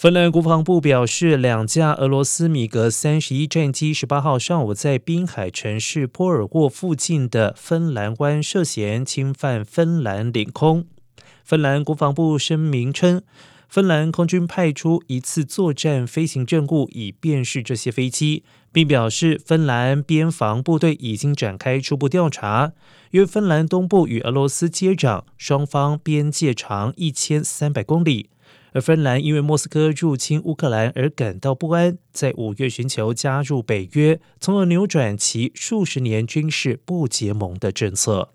芬兰国防部表示，两架俄罗斯米格三十一战机十八号上午在滨海城市波尔沃附近的芬兰湾涉嫌侵犯芬兰领空。芬兰国防部声明称，芬兰空军派出一次作战飞行任务以辨识这些飞机，并表示芬兰边防部队已经展开初步调查。因为芬兰东部与俄罗斯接壤，双方边界长一千三百公里。而芬兰因为莫斯科入侵乌克兰而感到不安，在五月寻求加入北约，从而扭转其数十年军事不结盟的政策。